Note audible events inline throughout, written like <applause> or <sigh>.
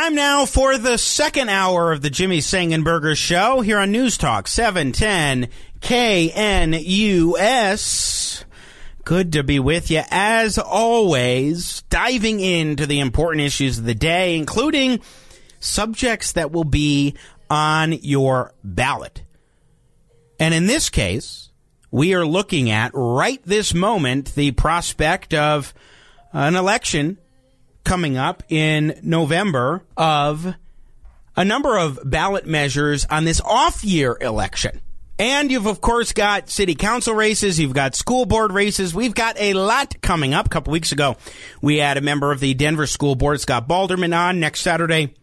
Time now for the second hour of the Jimmy Sengenberger Show here on News Talk 710 KNUS. Good to be with you as always, diving into the important issues of the day, including subjects that will be on your ballot. And in this case, we are looking at right this moment the prospect of an election coming up in November of a number of ballot measures on this off year election. And you've, of course, got city council races. You've got school board races. We've got a lot coming up. A couple weeks ago, we had a member of the Denver School Board, Scott Baldermann, on. Next Saturday,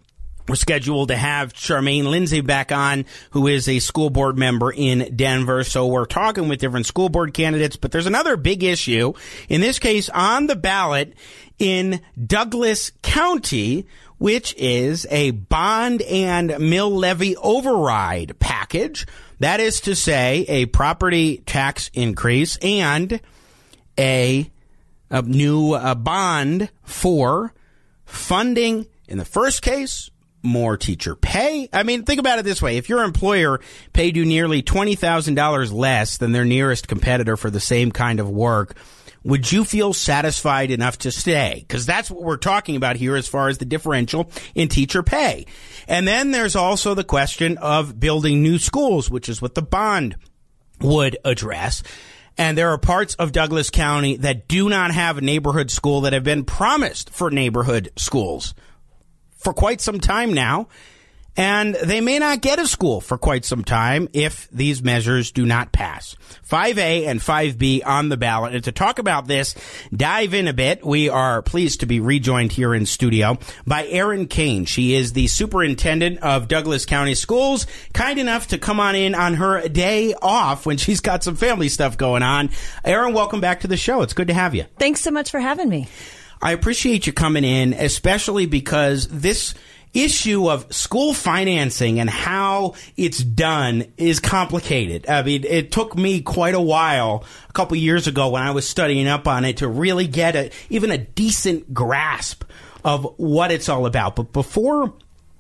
we're scheduled to have Charmaine Lindsay back on, who is a school board member in Denver. So we're talking with different school board candidates, but there's another big issue. In this case, on the ballot in Douglas County, which is a bond and mill levy override package. That is to say, a property tax increase and a, a new a bond for funding, in the first case, more teacher pay. I mean, think about it this way. If your employer paid you nearly $20,000 less than their nearest competitor for the same kind of work, would you feel satisfied enough to stay? Because that's what we're talking about here as far as the differential in teacher pay. And then there's also the question of building new schools, which is what the bond would address. And there are parts of Douglas County that do not have a neighborhood school that have been promised for neighborhood schools for quite some time now and they may not get a school for quite some time if these measures do not pass. 5A and 5B on the ballot. And to talk about this, dive in a bit, we are pleased to be rejoined here in studio by Erin Kane. She is the superintendent of Douglas County Schools, kind enough to come on in on her day off when she's got some family stuff going on. Erin, welcome back to the show. It's good to have you. Thanks so much for having me. I appreciate you coming in, especially because this issue of school financing and how it's done is complicated. I mean, it took me quite a while a couple years ago when I was studying up on it to really get a even a decent grasp of what it's all about. But before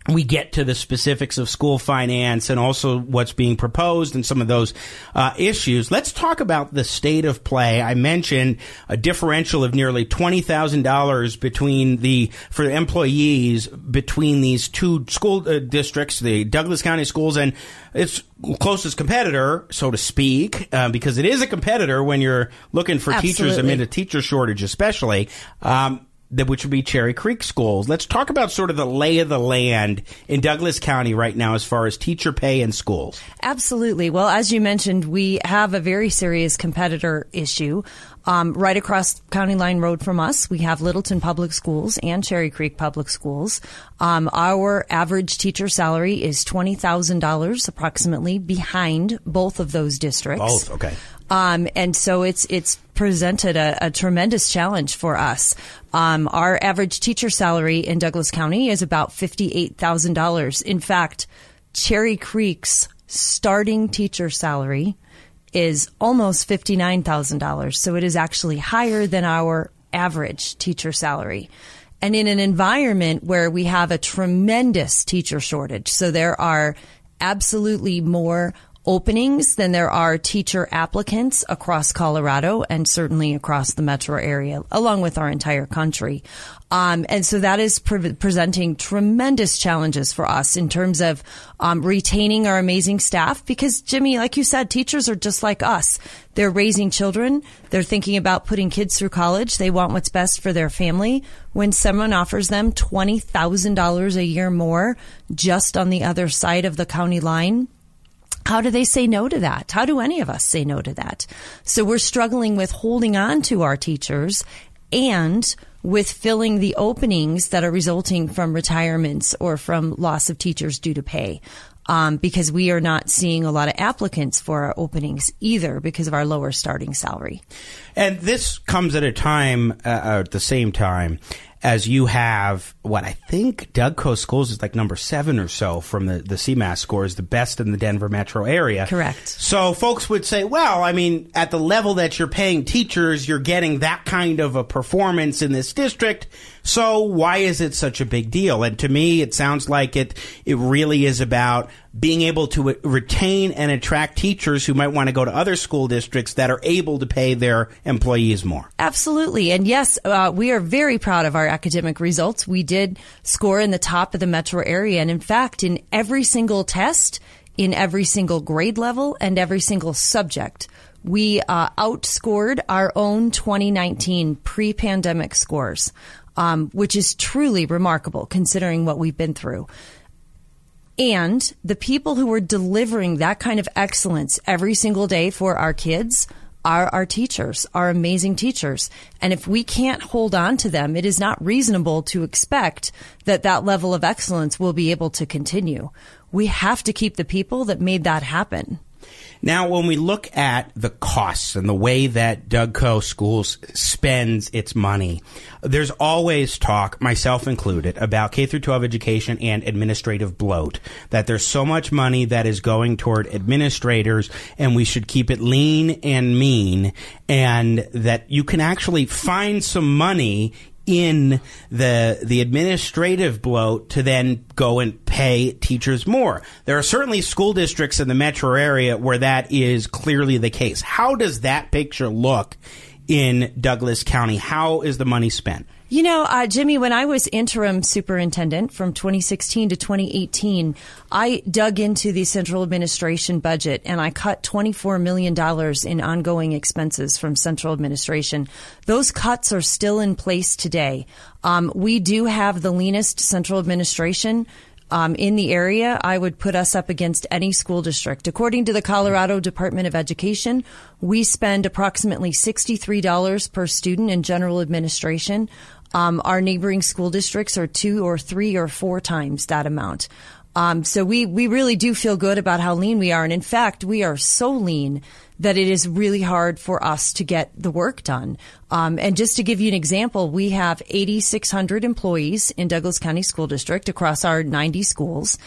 we get to the specifics of school finance and also what's being proposed and some of those uh, issues. Let's talk about the state of play. I mentioned a differential of nearly twenty thousand dollars between the for the employees between these two school uh, districts, the Douglas County Schools and its closest competitor, so to speak, uh, because it is a competitor when you're looking for Absolutely. teachers amid a teacher shortage, especially. Um, that which would be Cherry Creek schools. Let's talk about sort of the lay of the land in Douglas County right now as far as teacher pay in schools. Absolutely. Well, as you mentioned, we have a very serious competitor issue. Um, right across County Line Road from us, we have Littleton Public Schools and Cherry Creek Public Schools. Um, our average teacher salary is $20,000 approximately behind both of those districts. Both, okay. Um, and so it's it's presented a, a tremendous challenge for us. Um, our average teacher salary in Douglas County is about fifty eight thousand dollars. In fact, Cherry Creek's starting teacher salary is almost fifty nine thousand dollars. So it is actually higher than our average teacher salary. And in an environment where we have a tremendous teacher shortage, so there are absolutely more openings than there are teacher applicants across Colorado and certainly across the metro area, along with our entire country. Um, and so that is pre- presenting tremendous challenges for us in terms of um, retaining our amazing staff. Because Jimmy, like you said, teachers are just like us. They're raising children. They're thinking about putting kids through college. They want what's best for their family. When someone offers them twenty thousand dollars a year more, just on the other side of the county line, how do they say no to that? How do any of us say no to that? So we're struggling with holding on to our teachers and with filling the openings that are resulting from retirements or from loss of teachers due to pay. Um, because we are not seeing a lot of applicants for our openings either because of our lower starting salary. And this comes at a time, uh, at the same time, as you have what I think DougCo Schools is like number seven or so from the, the CMAS scores, the best in the Denver metro area. Correct. So folks would say, well, I mean, at the level that you're paying teachers, you're getting that kind of a performance in this district. So why is it such a big deal? And to me, it sounds like it, it really is about being able to retain and attract teachers who might want to go to other school districts that are able to pay their employees more. Absolutely. And yes, uh, we are very proud of our academic results. We did score in the top of the metro area. And in fact, in every single test, in every single grade level, and every single subject, we uh, outscored our own 2019 pre pandemic scores um, which is truly remarkable considering what we've been through. And the people who are delivering that kind of excellence every single day for our kids are our teachers, our amazing teachers. And if we can't hold on to them, it is not reasonable to expect that that level of excellence will be able to continue. We have to keep the people that made that happen. Now, when we look at the costs and the way that DougCo Schools spends its money, there's always talk, myself included, about K through 12 education and administrative bloat. That there's so much money that is going toward administrators, and we should keep it lean and mean, and that you can actually find some money in the the administrative bloat to then go and pay teachers more. There are certainly school districts in the metro area where that is clearly the case. How does that picture look in Douglas County? How is the money spent? You know, uh, Jimmy, when I was interim superintendent from 2016 to 2018, I dug into the central administration budget and I cut $24 million in ongoing expenses from central administration. Those cuts are still in place today. Um, we do have the leanest central administration. Um, in the area, I would put us up against any school district. According to the Colorado Department of Education, we spend approximately $63 per student in general administration. Um, our neighboring school districts are two or three or four times that amount. Um, so we, we really do feel good about how lean we are. And in fact, we are so lean that it is really hard for us to get the work done. Um, and just to give you an example, we have 8,600 employees in Douglas County School District across our 90 schools.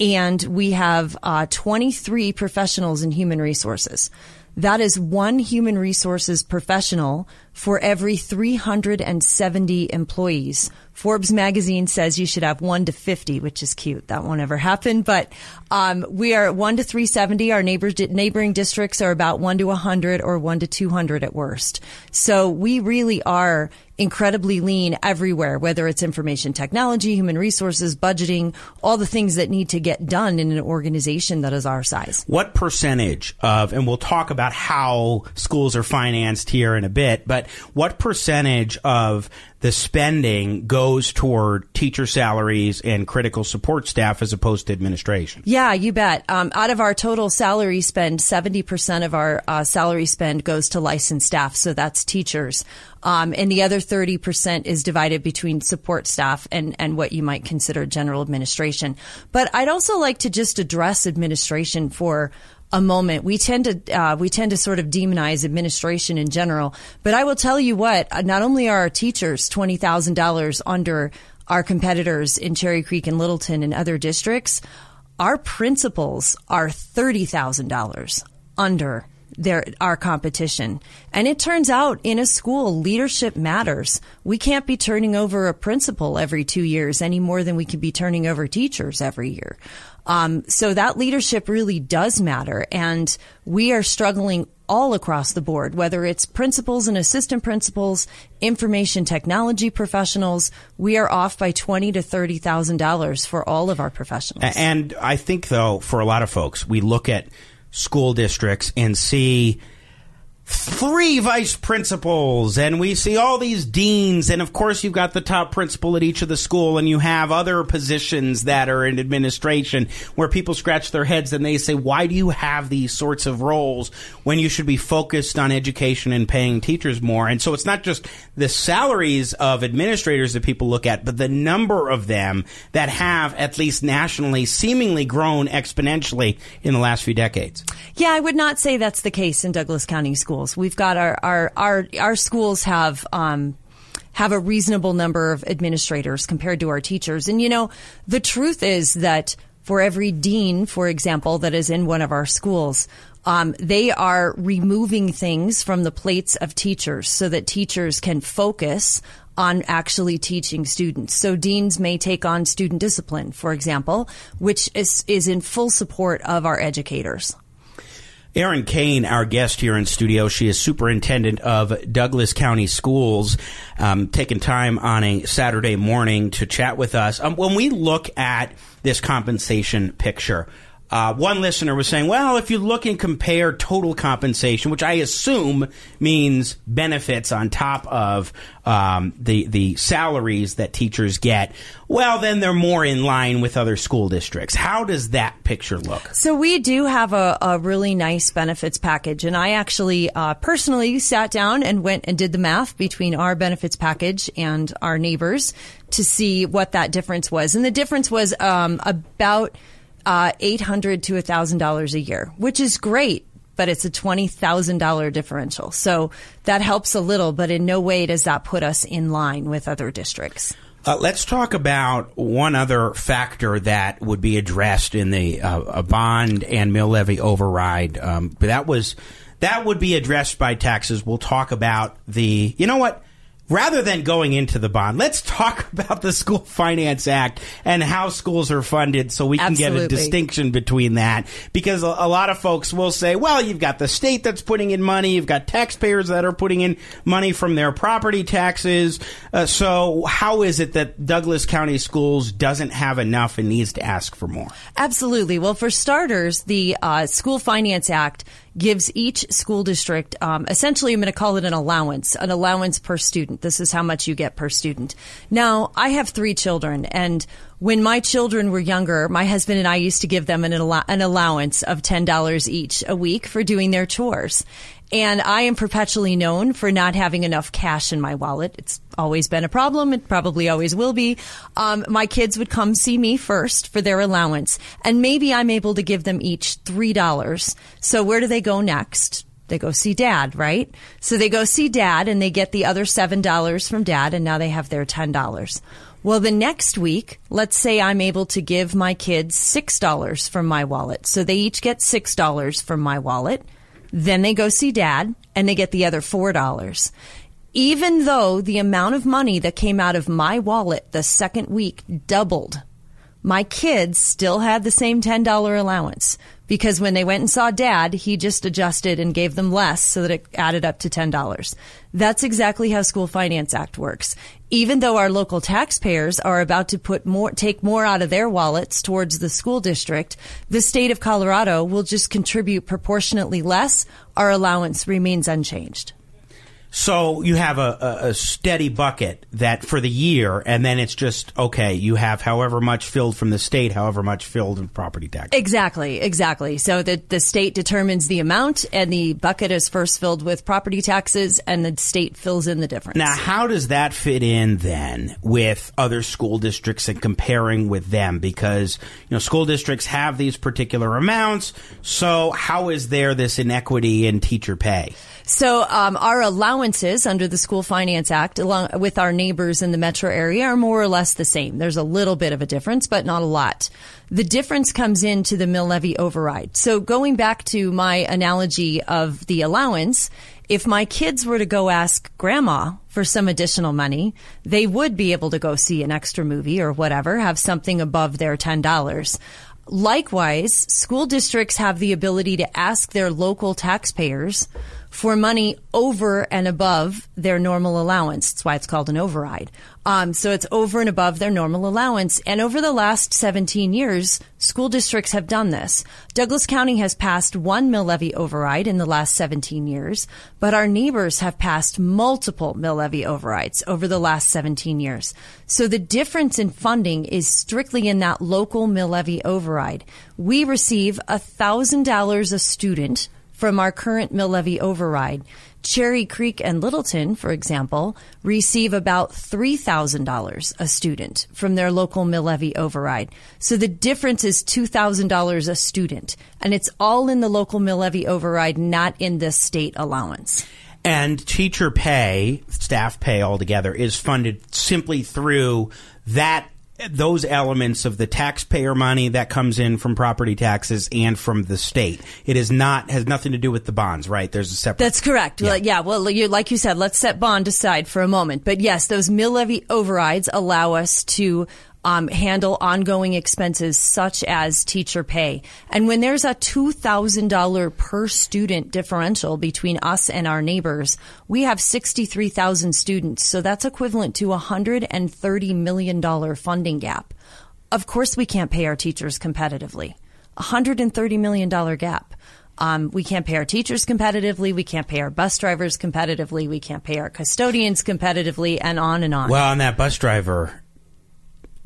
And we have uh, 23 professionals in human resources. That is one human resources professional for every 370 employees. Forbes magazine says you should have one to 50, which is cute. That won't ever happen. But um, we are one to 370. Our neighbors, neighboring districts are about one to 100 or one to 200 at worst. So we really are incredibly lean everywhere, whether it's information technology, human resources, budgeting, all the things that need to get done in an organization that is our size. What percentage of, and we'll talk about how schools are financed here in a bit, but what percentage of the spending goes toward teacher salaries and critical support staff as opposed to administration. Yeah, you bet. Um, out of our total salary spend, 70% of our uh, salary spend goes to licensed staff. So that's teachers. Um, and the other 30% is divided between support staff and, and what you might consider general administration. But I'd also like to just address administration for a moment. We tend to uh, we tend to sort of demonize administration in general, but I will tell you what: uh, not only are our teachers twenty thousand dollars under our competitors in Cherry Creek and Littleton and other districts, our principals are thirty thousand dollars under their our competition. And it turns out in a school, leadership matters. We can't be turning over a principal every two years any more than we can be turning over teachers every year. Um, so that leadership really does matter. And we are struggling all across the board, whether it's principals and assistant principals, information technology professionals, we are off by twenty to thirty thousand dollars for all of our professionals. And I think though, for a lot of folks, we look at school districts and see three vice principals and we see all these deans and of course you've got the top principal at each of the school and you have other positions that are in administration where people scratch their heads and they say why do you have these sorts of roles when you should be focused on education and paying teachers more? And so it's not just the salaries of administrators that people look at but the number of them that have at least nationally seemingly grown exponentially in the last few decades. Yeah i would not say that's the case in douglas county schools schools. We've got our our our, our schools have. Um, have a reasonable number of administrators compared to our teachers. And you know, the truth is that for every dean, for example, that is in one of our schools, um, they are removing things from the plates of teachers so that teachers can focus on actually teaching students. So deans may take on student discipline, for example, which is, is in full support of our educators. Erin Kane, our guest here in studio, she is superintendent of Douglas County Schools, um, taking time on a Saturday morning to chat with us. Um, when we look at this compensation picture, uh, one listener was saying, well, if you look and compare total compensation, which I assume means benefits on top of um, the the salaries that teachers get, well, then they're more in line with other school districts. How does that picture look? So we do have a, a really nice benefits package, and I actually uh, personally sat down and went and did the math between our benefits package and our neighbors to see what that difference was, and the difference was um, about uh, 800 to $1,000 a year, which is great, but it's a $20,000 differential. So that helps a little, but in no way does that put us in line with other districts. Uh, let's talk about one other factor that would be addressed in the uh, bond and mill levy override. Um, that was that would be addressed by taxes. We'll talk about the. You know what? Rather than going into the bond, let's talk <laughs> about the School Finance Act and how schools are funded so we can Absolutely. get a distinction between that. Because a, a, lot of folks will say, well, you've got the state that's putting in money, you've got taxpayers that are putting in money from their property taxes. Uh, so how is it that Douglas County Schools doesn't have enough and needs to ask for more? Absolutely. Well, for starters, the uh, School Finance Act gives each school district um, essentially i'm going to call it an allowance an allowance per student. This is how much you get per student. Now i have three children and when my children were younger my husband and i used to give them an, allow- an allowance of $10 each a week for doing their chores and I am perpetually known for not having enough cash in my wallet. It's always been a problem. It probably always will be. Um, my kids would come see me first for their allowance, and maybe I'm able to give them each $3. So where do they go next? They go see dad, right? So they go see dad and they get the other $7 from dad, and now they have their $10. Well, the next week, let's say I'm able to give my kids $6 from my wallet. So they each get $6 from my wallet. Then they go see dad and they get the other $4. Even though the amount of money that came out of my wallet the second week doubled, my kids still had the same $10 allowance because when they went and saw dad, he just adjusted and gave them less so that it added up to $10. That's exactly how School Finance Act works. Even though our local taxpayers are about to put more, take more out of their wallets towards the school district, the state of Colorado will just contribute proportionately less. Our allowance remains unchanged. So you have a, a, steady bucket that for the year, and then it's just okay. You have however much filled from the state, however much filled in property tax. Exactly, exactly. So the the state determines the amount, and the bucket is first filled with property taxes, and the state fills in the difference. Now, how does that fit in then with other school districts and comparing with them? Because you know school districts have these particular amounts. So how is there this inequity in teacher pay? So um, our allowances under the School Finance Act, along with our neighbors in the metro area, are more or less the same. There's a little bit of a difference, but not a lot. The difference comes into the mill levy override. So going back to my analogy of the allowance, if my kids were to go ask grandma for some additional money, they would be able to go see an extra movie or whatever, have something above their $10. Likewise, school districts have the ability to ask their local taxpayers for money over and above their normal allowance. That's why it's called an override. Um, so it's over and above their normal allowance. And over the last 17 years, school districts have done this. Douglas County has passed one mill levy override in the last 17 years, but our neighbors have passed multiple mill levy overrides over the last 17 years. So the difference in funding is strictly in that local mill levy override. We receive $1,000 a student from our current mill levy override. Cherry Creek and Littleton, for example, receive about $3,000 a student from their local mill levy override. So the difference is $2,000 a student. And it's all in the local mill levy override, not in the state allowance. And teacher pay, staff pay altogether, is funded simply through that those elements of the taxpayer money that comes in from property taxes and from the state. It is not has nothing to do with the bonds, right? There's a separate. That's correct. Yeah. Well, yeah. Well, you, like you said, let's set bond aside for a moment. But yes, those mill levy overrides allow us to um, handle ongoing expenses such as teacher pay. And when there's a $2,000 per student differential between us and our neighbors, we have 63,000 students. So that's equivalent to a $130 million funding gap. Of course, we can't pay our teachers competitively. A $130 million gap. Um, we can't pay our teachers competitively. We can't pay our bus drivers competitively. We can't pay our custodians competitively, and on and on. Well, on that bus driver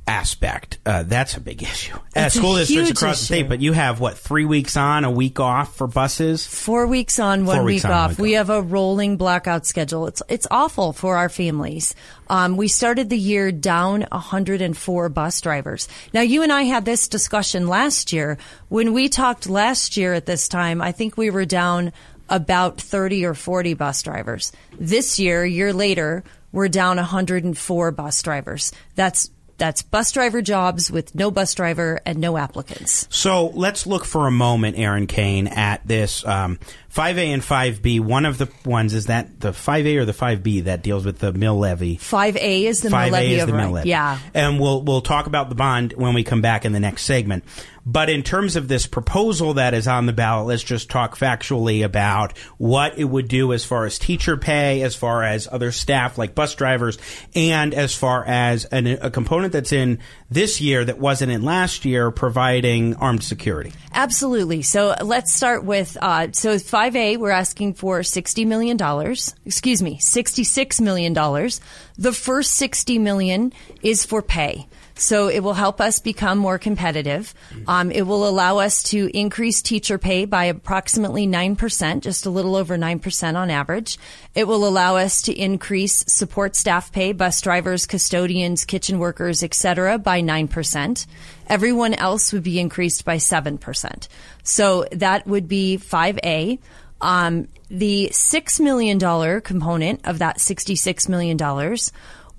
aspect, uh, that's a big <laughs> issue. It's school a districts huge across the issue. state, but you have what three weeks on, a week off for buses. Four weeks on, one Four weeks week on, off. week we off. have a rolling blackout schedule. It's it's awful for our families. Um, we started the year down 104 bus drivers. Now, you and I had this discussion last year when we talked last year at this time. I think we were down about 30 or 40 bus drivers. This year, a year later, we're down 104 bus drivers. That's that's bus driver jobs with no bus driver and no applicants. So let's look for a moment, Erin Kane, at this um, 5A and 5B. One of the ones is that the 5A or the 5B that deals with the mill levy. 5A is the mill levy. 5A levy is the mill levy. Yeah. And we'll we'll talk about the bond when we come back in the next segment. But in terms of this proposal that is on the ballot, let's just talk factually about what it would do as far as teacher pay, as far as other staff like bus drivers, and as far as an, a component that's in this year that wasn't in last year, providing armed security. Absolutely. So let's start with uh, so 5A. We're asking for sixty million dollars. Excuse me, sixty-six million dollars. The first 60 million is for pay. So it will help us become more competitive. Um, it will allow us to increase teacher pay by approximately nine percent, just a little over nine percent on average. It will allow us to increase support staff pay, bus drivers, custodians, kitchen workers, etc., by nine percent. Everyone else would be increased by 7%. So that would be 5A. Um, the $6 million component of that $66 million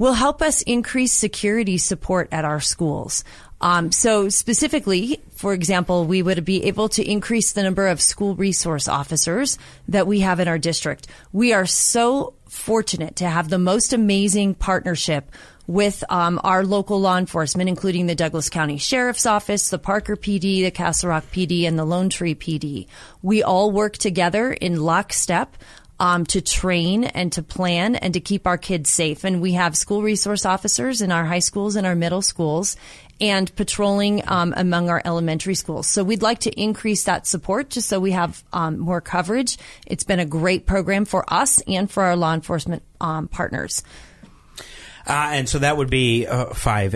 will help us increase security support at our schools. Um, so specifically, for example, we would be able to increase the number of school resource officers that we have in our district. We are so fortunate to have the most amazing partnership with um, our local law enforcement, including the Douglas County Sheriff's Office, the Parker PD, the Castle Rock PD, and the Lone Tree PD. We all work together in lockstep. Um, to train and to plan and to keep our kids safe. And we have school resource officers in our high schools and our middle schools and patrolling um, among our elementary schools. So we'd like to increase that support just so we have um, more coverage. It's been a great program for us and for our law enforcement um, partners. Uh, and so that would be uh, 5A,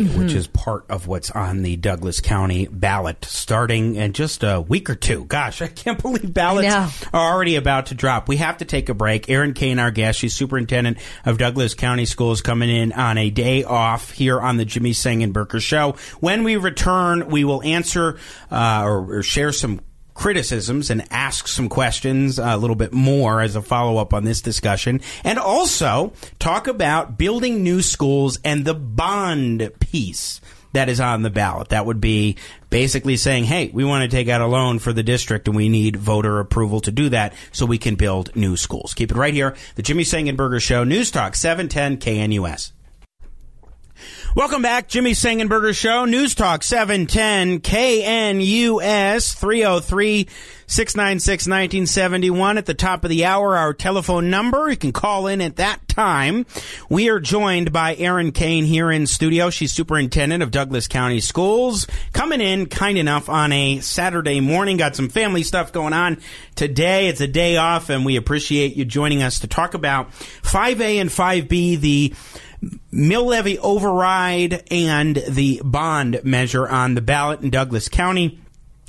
Mm-hmm. which is part of what's on the Douglas County ballot starting in just a week or two. Gosh, I can't <laughs> believe ballots are already about to drop. We have to take a break. Erin Kane, our guest, she's superintendent of Douglas County Schools, coming in on a day off here on the Jimmy Sengenberger Show. When we return, we will answer uh, or, or share some criticisms and ask some questions a little bit more as a follow up on this discussion. And also talk about building new schools and the bond piece that is on the ballot. That would be basically saying, hey, we want to take out a loan for the district and we need voter approval to do that so we can build new schools. Keep it right here. The Jimmy Sengenberger Show, News Talk 710 KNUS. Welcome back, Jimmy Sengenberger Show, News Talk 710 KNUS 303 696 1971 at the top of the hour, our telephone number. You can call in at that time. We are joined by Erin Kane here in studio. She's superintendent of Douglas County Schools. Coming in kind enough on a Saturday morning. Got some family stuff going on today. It's a day off, and we appreciate you joining us to talk about 5A and 5B, the mill levy override and the bond measure on the ballot in Douglas County.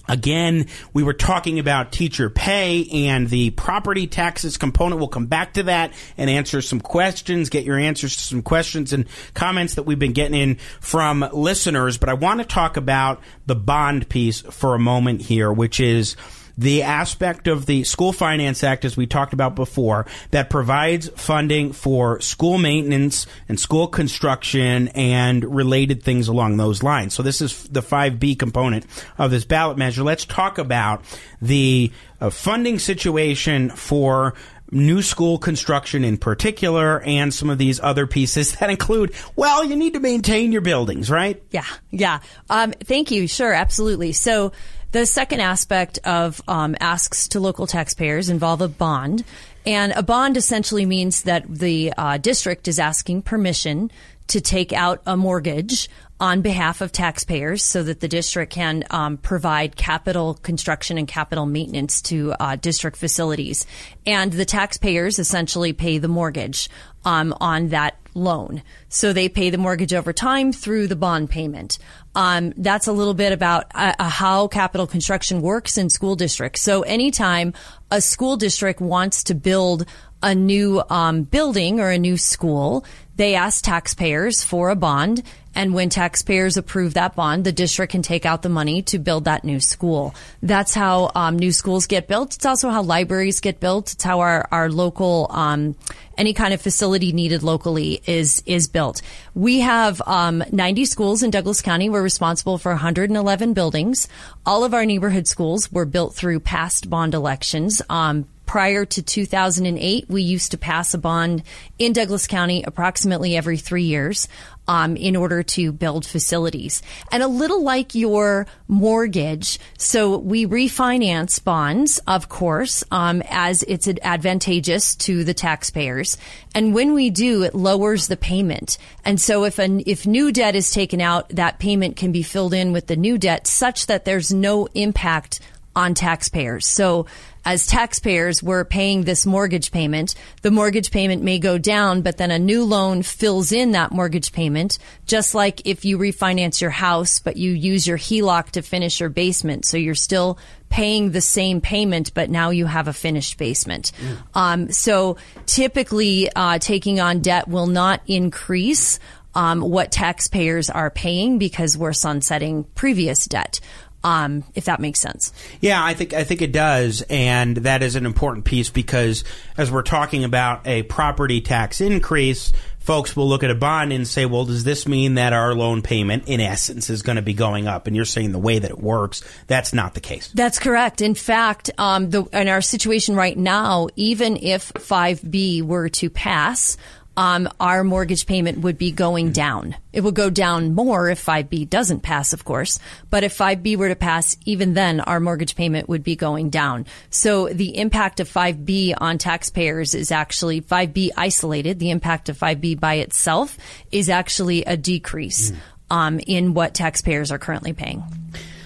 Again, we were talking about teacher pay and the property taxes component. We'll come back to that and answer some questions, get your answers to some questions and comments that we've been getting in from listeners. But I want to talk about the bond piece for a moment here, which is the aspect of the School Finance Act, as we talked about before, that provides funding for school maintenance and school construction and related things along those lines. So this is the 5B component of this ballot measure. Let's talk about the uh, funding situation for new school construction in particular and some of these other pieces that include well you need to maintain your buildings right yeah yeah um, thank you sure absolutely so the second aspect of um, asks to local taxpayers involve a bond. And a bond essentially means that the uh, district is asking permission to take out a mortgage on behalf of taxpayers so that the district can um, provide capital construction and capital maintenance to uh, district facilities. And the taxpayers essentially pay the mortgage um, on that loan. So they pay the mortgage over time through the bond payment. Um, that's a little bit about uh, uh, how capital construction works in school districts. So anytime a school district wants to build a new um, building or a new school, they ask taxpayers for a bond and when taxpayers approve that bond, the district can take out the money to build that new school. That's how um, new schools get built. It's also how libraries get built. It's how our, our local, um, any kind of facility needed locally is, is built. We have um, 90 schools in Douglas County. We're responsible for 111 buildings. All of our neighborhood schools were built through past bond elections. Um, prior to 2008, we used to pass a bond in Douglas County approximately every three years um, in order to build facilities. And a little like your mortgage, so we refinance bonds, of course, um, as it's advantageous to the taxpayers. And when we do, it lowers the payment. And so if an, if new debt is taken out, that payment can be filled in with the new debt such that there's no impact on taxpayers. So as taxpayers, we're paying this mortgage payment. The mortgage payment may go down, but then a new loan fills in that mortgage payment, just like if you refinance your house, but you use your HELOC to finish your basement. So you're still paying the same payment, but now you have a finished basement. Mm. Um, so typically, uh, taking on debt will not increase um, what taxpayers are paying because we're sunsetting previous debt um, if that makes sense. Yeah, I think I think it does, and that is an important piece because as we're talking about a property tax increase, folks will look at a bond and say, "Well, does this mean that our loan payment, in essence, is going to be going up?" And you're saying the way that it works, that's not the case. That's correct. In fact, um, the, in our situation right now, even if 5B were to pass um, our mortgage payment would be going down. It would go down more if 5B doesn't pass, of course. But if 5B were to pass, even then, our mortgage payment would be going down. So the impact of 5B on taxpayers is actually 5B isolated. The impact of 5B by itself is actually a decrease mm. um, in what taxpayers are currently paying.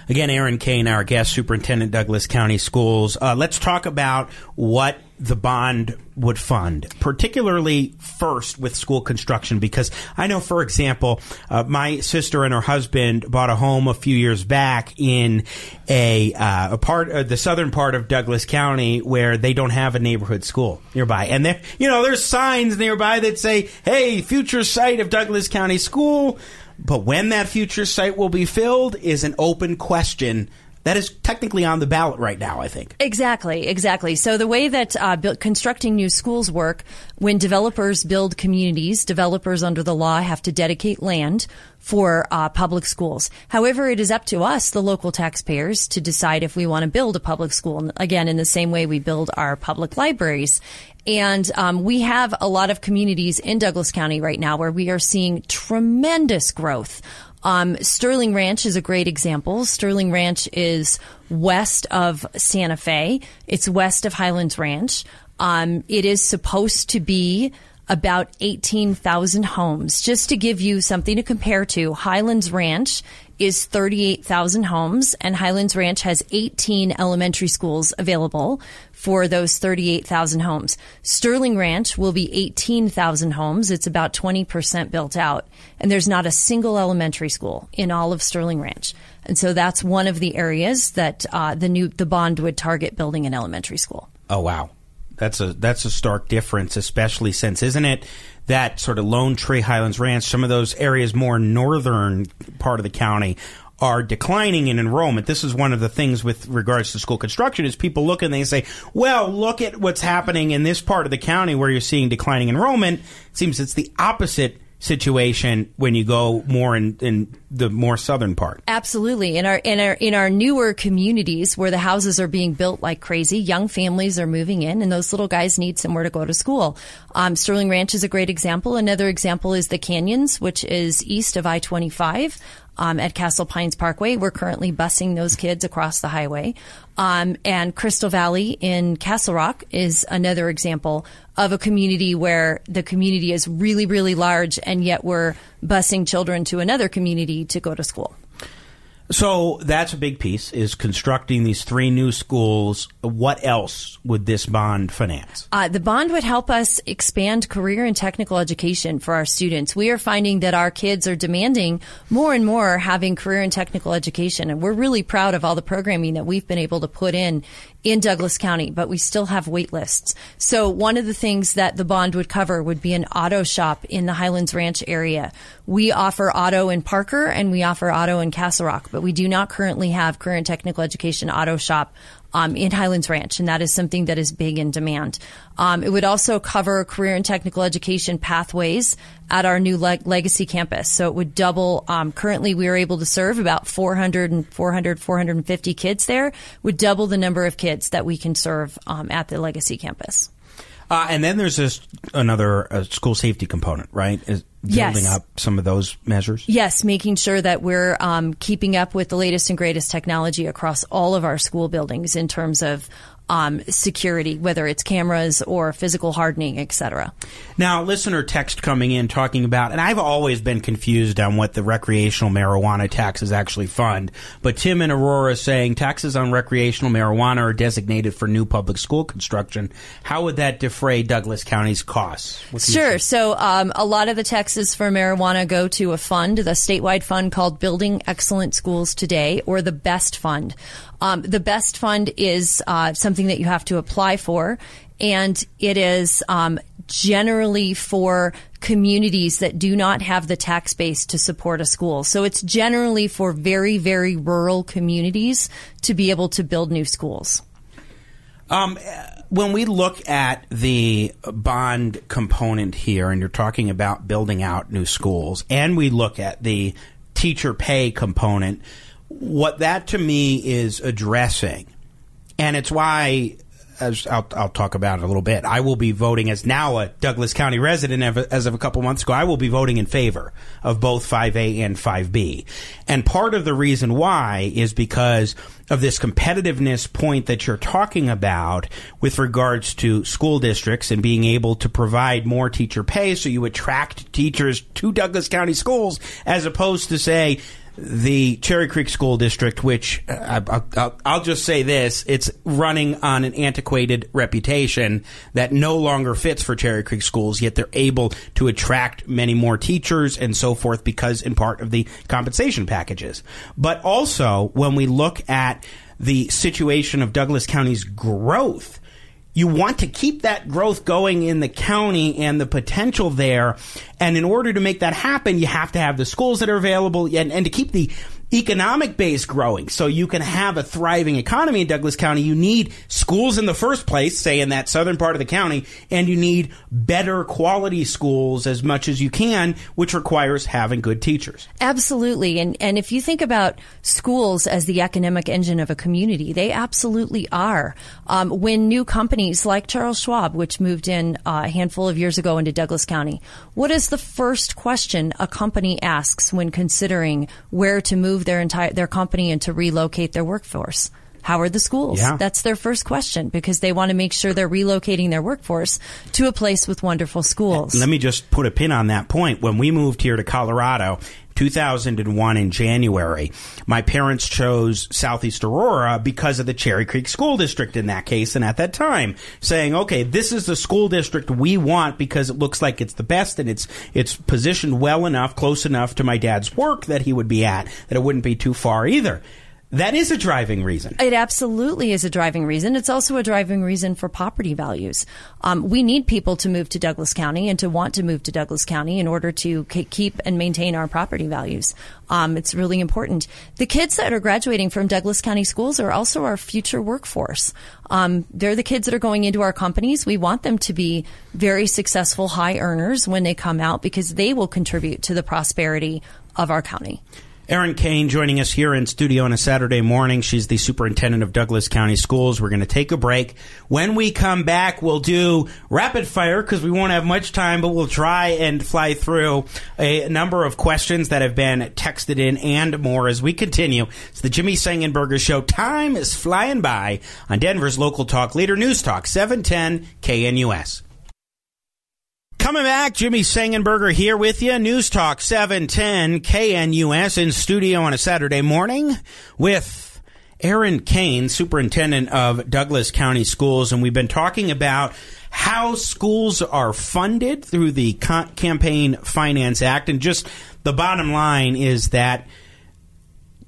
Again, Erin Kane, our guest superintendent, Douglas County Schools. Uh, let's talk about what the bond would fund, particularly first with school construction, because I know, for example, uh, my sister and her husband bought a home a few years back in a, uh, a part, uh, the southern part of Douglas County, where they don't have a neighborhood school nearby, and there, you know, there's signs nearby that say, "Hey, future site of Douglas County School." But when that future site will be filled is an open question that is technically on the ballot right now, I think. Exactly, exactly. So the way that uh, constructing new schools work, when developers build communities, developers under the law have to dedicate land for uh, public schools. However, it is up to us, the local taxpayers, to decide if we want to build a public school. Again, in the same way we build our public libraries. And um, we have a lot of communities in Douglas County right now where we are seeing tremendous growth Um, Sterling Ranch is a great example. Sterling Ranch is west of Santa Fe. It's west of Highlands Ranch. Um, it is supposed to be about 18,000 homes. Just to give you something to compare to, Highlands Ranch is 38,000 homes and Highlands Ranch has 18 elementary schools available for those 38,000 homes. Sterling Ranch will be 18,000 homes. It's about 20% built out and there's not a single elementary school in all of Sterling Ranch. And so that's one of the areas that uh, the new the bond would target building an elementary school. Oh wow. That's a that's a stark difference, especially since isn't it that sort of Lone Tree Highlands Ranch, some of those areas more northern part of the county are declining in enrollment. This is one of the things with regards to school construction is people look and they say, well, look at what's happening in this part of the county where you're seeing declining enrollment. It seems it's the opposite situation when you go more in, in the more southern part. Absolutely. In our in our in our newer communities where the houses are being built like crazy, young families are moving in and those little guys need somewhere to go to school. Um, Sterling Ranch is a great example. Another example is the Canyons, which is east of I twenty five um, at Castle Pines Parkway. We're currently busing those kids across the highway. Um, and Crystal Valley in Castle Rock is another example of a community where the community is really, really large, and yet we're busing children to another community to go to school. So that's a big piece is constructing these three new schools. What else would this bond finance? Uh, the bond would help us expand career and technical education for our students. We are finding that our kids are demanding more and more having career and technical education, and we're really proud of all the programming that we've been able to put in in Douglas County, but we still have wait lists. So one of the things that the bond would cover would be an auto shop in the Highlands Ranch area. We offer auto in Parker and we offer auto in Castle Rock, but we do not currently have current technical education auto shop um, in Highlands Ranch, and that is something that is big in demand. Um, it would also cover career and technical education pathways at our new le- legacy campus. So it would double. Um, currently, we are able to serve about 400 and 400, 450 kids there. Would double the number of kids that we can serve um, at the legacy campus. Uh, and then there's this another uh, school safety component, right? Is building Yes. up some of those measures. Yes, making sure that we're um, keeping up with the latest and greatest technology across all of our school buildings in terms of um, security, whether it's cameras or physical hardening, et cetera. Now, listener text coming in talking about, and I've always been confused on what the recreational marijuana taxes actually fund. But Tim and Aurora saying taxes on recreational marijuana are designated for new public school construction. How would that defray Douglas County's costs? Sure. So um, a lot of the taxes for marijuana go to a fund, the statewide fund called Building Excellent Schools Today, or the BEST Fund. Um, the BEST Fund is uh, something that you have to apply for, and it is um, generally for communities that do not have the tax base to support a school. So it's generally for very, very rural communities to be able to build new schools. Um, when we look at the bond component here, and you're talking about building out new schools, and we look at the teacher pay component, what that to me is addressing, and it's why. As I'll, I'll talk about it a little bit. I will be voting as now a Douglas County resident as of a couple months ago. I will be voting in favor of both 5A and 5B. And part of the reason why is because of this competitiveness point that you're talking about with regards to school districts and being able to provide more teacher pay so you attract teachers to Douglas County schools as opposed to say the Cherry Creek School District, which uh, I, I'll, I'll just say this, it's running on an antiquated reputation that no longer fits for Cherry Creek schools, yet they're able to attract many more teachers and so forth because in part of the compensation packages. But also, when we look at the situation of Douglas County's growth, you want to keep that growth going in the county and the potential there. And in order to make that happen, you have to have the schools that are available and, and to keep the, economic base growing. So you can have a thriving economy in Douglas County. You need schools in the first place, say in that southern part of the county, and you need better quality schools as much as you can, which requires having good teachers. Absolutely. And and if you think about schools as the economic engine of a community, they absolutely are. Um, when new companies like Charles Schwab, which moved in uh, a handful of years ago into Douglas County, what is the first question a company asks when considering where to move their entire their company and to relocate their workforce? How are the schools? Yeah. That's their first question because they want to make sure they're relocating their workforce to a place with wonderful schools. Let me just put a pin on that point. When we moved here to Colorado, 2001 in January, my parents chose Southeast Aurora because of the Cherry Creek School District in that case and at that time, saying, okay, this is the school district we want because it looks like it's the best and it's, it's positioned well enough, close enough to my dad's work that he would be at, that it wouldn't be too far either. That is a driving reason. It absolutely is a driving reason. It's also a driving reason for property values. Um, we need people to move to Douglas County and to want to move to Douglas County in order to keep and maintain our property values. Um, it's really important. The kids that are graduating from Douglas County schools are also our future workforce. Um, they're the kids that are going into our companies. We want them to be very successful, high earners when they come out because they will contribute to the prosperity of our county. Erin Kane joining us here in studio on a Saturday morning. She's the superintendent of Douglas County Schools. We're going to take a break. When we come back, we'll do rapid fire because we won't have much time, but we'll try and fly through a number of questions that have been texted in and more as we continue. It's the Jimmy Sengenberger Show. Time is flying by on Denver's local talk leader, News Talk 710 KNUS. Coming back, Jimmy Sengenberger here with you. News Talk 710 KNUS in studio on a Saturday morning with Erin Kane, superintendent of Douglas County Schools. And we've been talking about how schools are funded through the Campaign Finance Act. And just the bottom line is that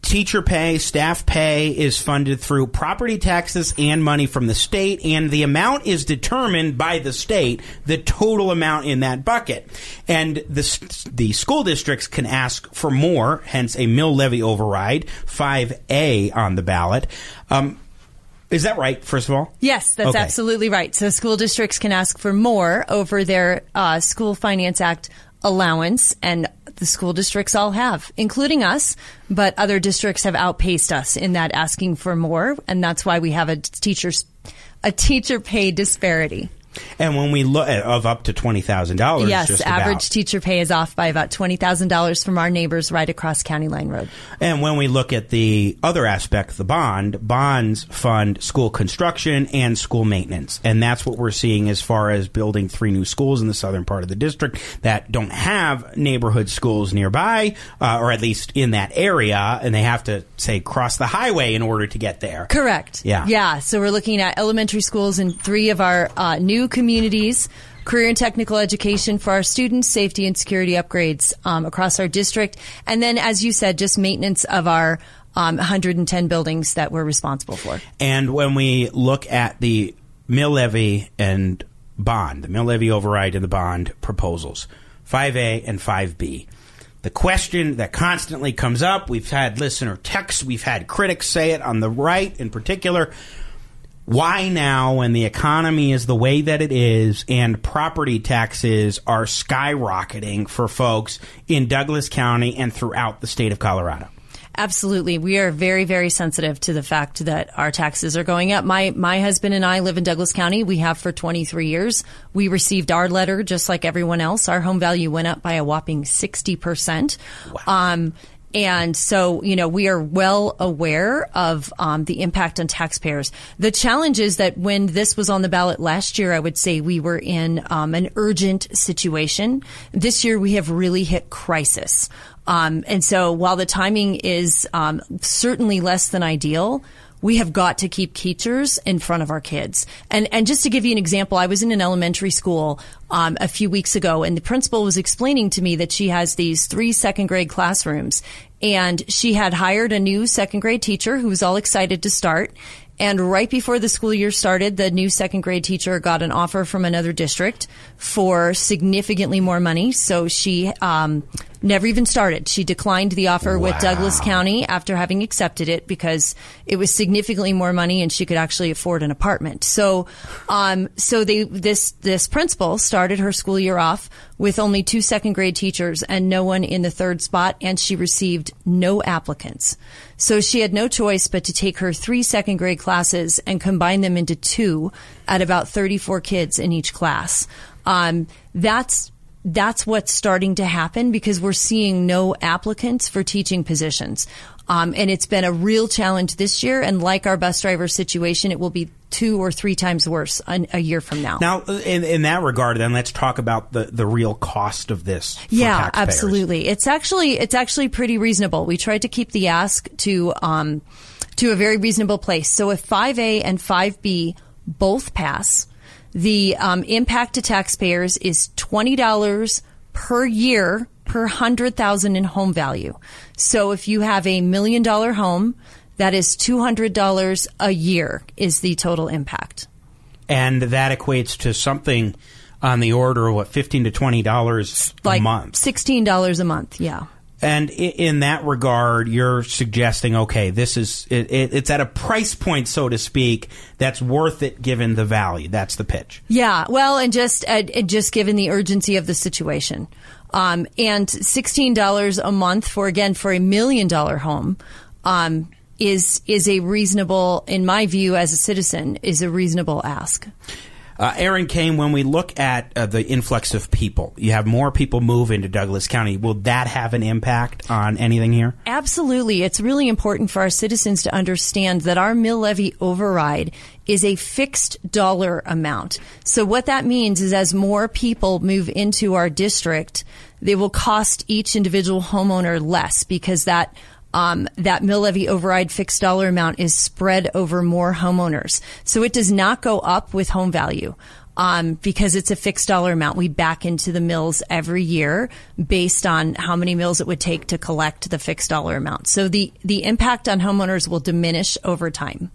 teacher pay, staff pay is funded through property taxes and money from the state, and the amount is determined by the state, the total amount in that bucket. And the, the school districts can ask for more, hence a mill levy override, 5A on the ballot. Um, is that right, first of all? Yes, that's Okay. absolutely right. So school districts can ask for more over their uh, School Finance Act allowance, and the school districts all have, including us, but other districts have outpaced us in that asking for more, and that's why we have a teachers a teacher pay disparity. And when we look at of up to twenty thousand dollars, yes, just average about. teacher pay is off by about twenty thousand dollars from our neighbors right across County Line Road. And when we look at the other aspect, the bond, bonds fund school construction and school maintenance. And that's what we're seeing as far as building three new schools in the southern part of the district that don't have neighborhood schools nearby, uh, or at least in that area, and they have to, say, cross the highway in order to get there. Correct. Yeah. Yeah. So we're looking at elementary schools in three of our uh, new communities, career and technical education for our students, safety and security upgrades um, across our district, and then, as you said, just maintenance of our um, 110 buildings that we're responsible for. And when we look at the mill levy and bond, the mill levy override and the bond proposals, 5A and 5B, the question that constantly comes up, we've had listener texts, we've had critics say it on the right in particular. Why now, when the economy is the way that it is and property taxes are skyrocketing for folks in Douglas County and throughout the state of Colorado? Absolutely. We are very, very sensitive to the fact that our taxes are going up. My, my husband and I live in Douglas County. We have for 23 years. We received our letter just like everyone else. Our home value went up by a whopping 60%. Um, and so, you know, we are well aware of um, the impact on taxpayers. The challenge is that when this was on the ballot last year, I would say we were in um, an urgent situation. This year, we have really hit crisis. Um, and so, while the timing is um, certainly less than ideal, we have got to keep teachers in front of our kids. And and just to give you an example, I was in an elementary school um, a few weeks ago, and the principal was explaining to me that she has these three second grade classrooms, and she had hired a new second grade teacher who was all excited to start. And right before the school year started, the new second grade teacher got an offer from another district for significantly more money. So she um, never even started. She declined the offer with Douglas County after having accepted it because it was significantly more money and she could actually afford an apartment. So, um, so they this this principal started her school year off with only two second grade teachers and no one in the third spot, and she received no applicants. So she had no choice but to take her three second grade classes and combine them into two at about 34 kids in each class. Um, that's that's what's starting to happen because we're seeing no applicants for teaching positions. Um, and it's been a real challenge this year. And like our bus driver situation, it will be two or three times worse an, a year from now. Now, in, in that regard, then let's talk about the, the real cost of this. yeah, absolutely. It's actually it's actually pretty reasonable. We tried to keep the ask to um, to a very reasonable place. So if 5A and 5B both pass, the um, impact to taxpayers is twenty dollars per year per hundred thousand in home value. So if you have a million dollar home, that is two hundred dollars a year is the total impact. And that equates to something on the order of what fifteen to twenty dollars Like a month. sixteen dollars a month. Yeah. And in that regard, you're suggesting, okay, this is it, it, it's at a price point, so to speak, that's worth it given the value. That's the pitch. Yeah, well, and just uh, just given the urgency of the situation, um, and sixteen dollars a month for again for a million dollar home um, is is a reasonable, in my view, as a citizen, is a reasonable ask. Uh, Erin Kane, when we look at uh, the influx of people, you have more people move into Douglas County. Will that have an impact on anything here? Absolutely. It's really important for our citizens to understand that our mill levy override is a fixed dollar amount. So what that means is as more people move into our district, they will cost each individual homeowner less because that um, that mill levy override fixed dollar amount is spread over more homeowners. So it does not go up with home value. Um, because it's a fixed dollar amount. We back into the mills every year based on how many mills it would take to collect the fixed dollar amount. So the, the impact on homeowners will diminish over time.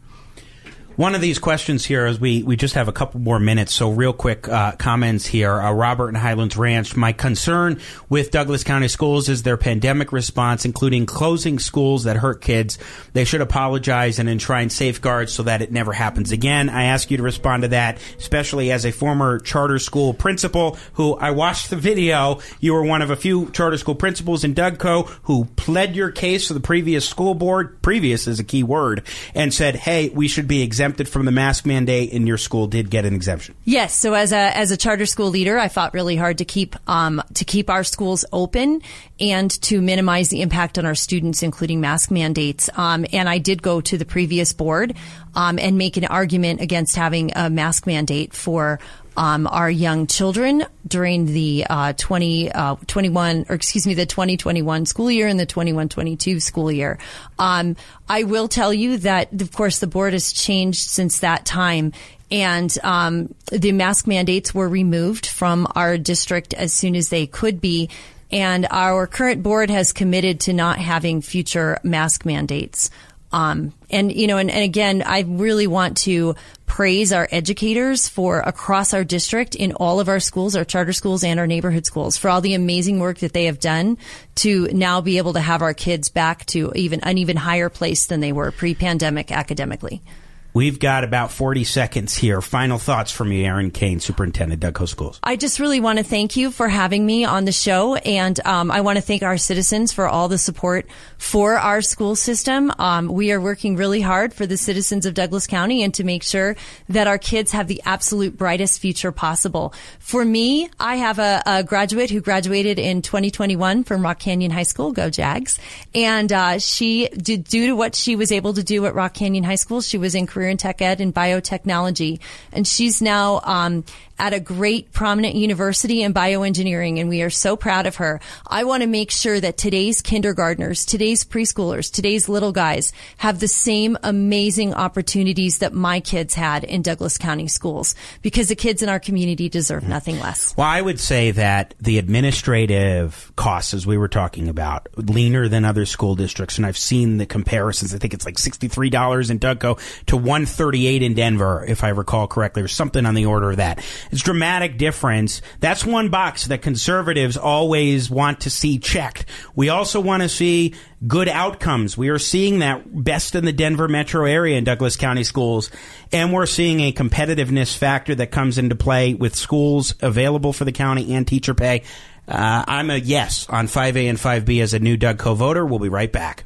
One of these questions here is we, we just have a couple more minutes, so real quick uh, comments here. Uh, Robert and Highlands Ranch. My concern with Douglas County schools is their pandemic response, including closing schools that hurt kids. They should apologize and enshrine safeguards so that it never happens again. I ask you to respond to that, especially as a former charter school principal who I watched the video. You were one of a few charter school principals in DougCo who pled your case to the previous school board. Previous is a key word, and said, "Hey, we should be exempted from the mask mandate," and your school did get an exemption. Yes. So as a as a charter school leader, I fought really hard to keep um, to keep our schools open and to minimize the impact on our students, including mask mandates. Um, and I did go to the previous board um, and make an argument against having a mask mandate for. Um, our young children during the uh, 20, uh, 21, or excuse me, the 2021 school year and the 21-22 school year. Um, I will tell you that, of course, the board has changed since that time and um, the mask mandates were removed from our district as soon as they could be. And our current board has committed to not having future mask mandates. Um, and you know, and, and again, I really want to praise our educators for across our district in all of our schools, our charter schools and our neighborhood schools for all the amazing work that they have done to now be able to have our kids back to even an even higher place than they were pre-pandemic academically. We've got about 40 seconds here. Final thoughts from you, Erin Kane, Superintendent, DougCo Schools. I just really want to thank you for having me on the show, and um, I want to thank our citizens for all the support for our school system. Um, we are working really hard for the citizens of Douglas County and to make sure that our kids have the absolute brightest future possible. For me, I have a, a graduate who graduated in 2021 from Rock Canyon High School, go Jags, and uh, she, did, due to what she was able to do at Rock Canyon High School, she was in career in tech ed and biotechnology, and she's now um, at a great prominent university in bioengineering, and we are so proud of her. I want to make sure that today's kindergartners, today's preschoolers, today's little guys have the same amazing opportunities that my kids had in Douglas County schools, because the kids in our community deserve nothing less. Well, I would say that the administrative costs, as we were talking about, leaner than other school districts, and I've seen the comparisons. I think it's like sixty-three dollars in DougCo to one thirty-eight in Denver, if I recall correctly, or something on the order of that. It's dramatic difference. That's one box that conservatives always want to see checked. We also want to see good outcomes. We are seeing that best in the Denver metro area in Douglas County schools. And we're seeing a competitiveness factor that comes into play with schools available for the county and teacher pay. Uh, I'm a yes on 5A and 5B as a new DougCo voter. We'll be right back.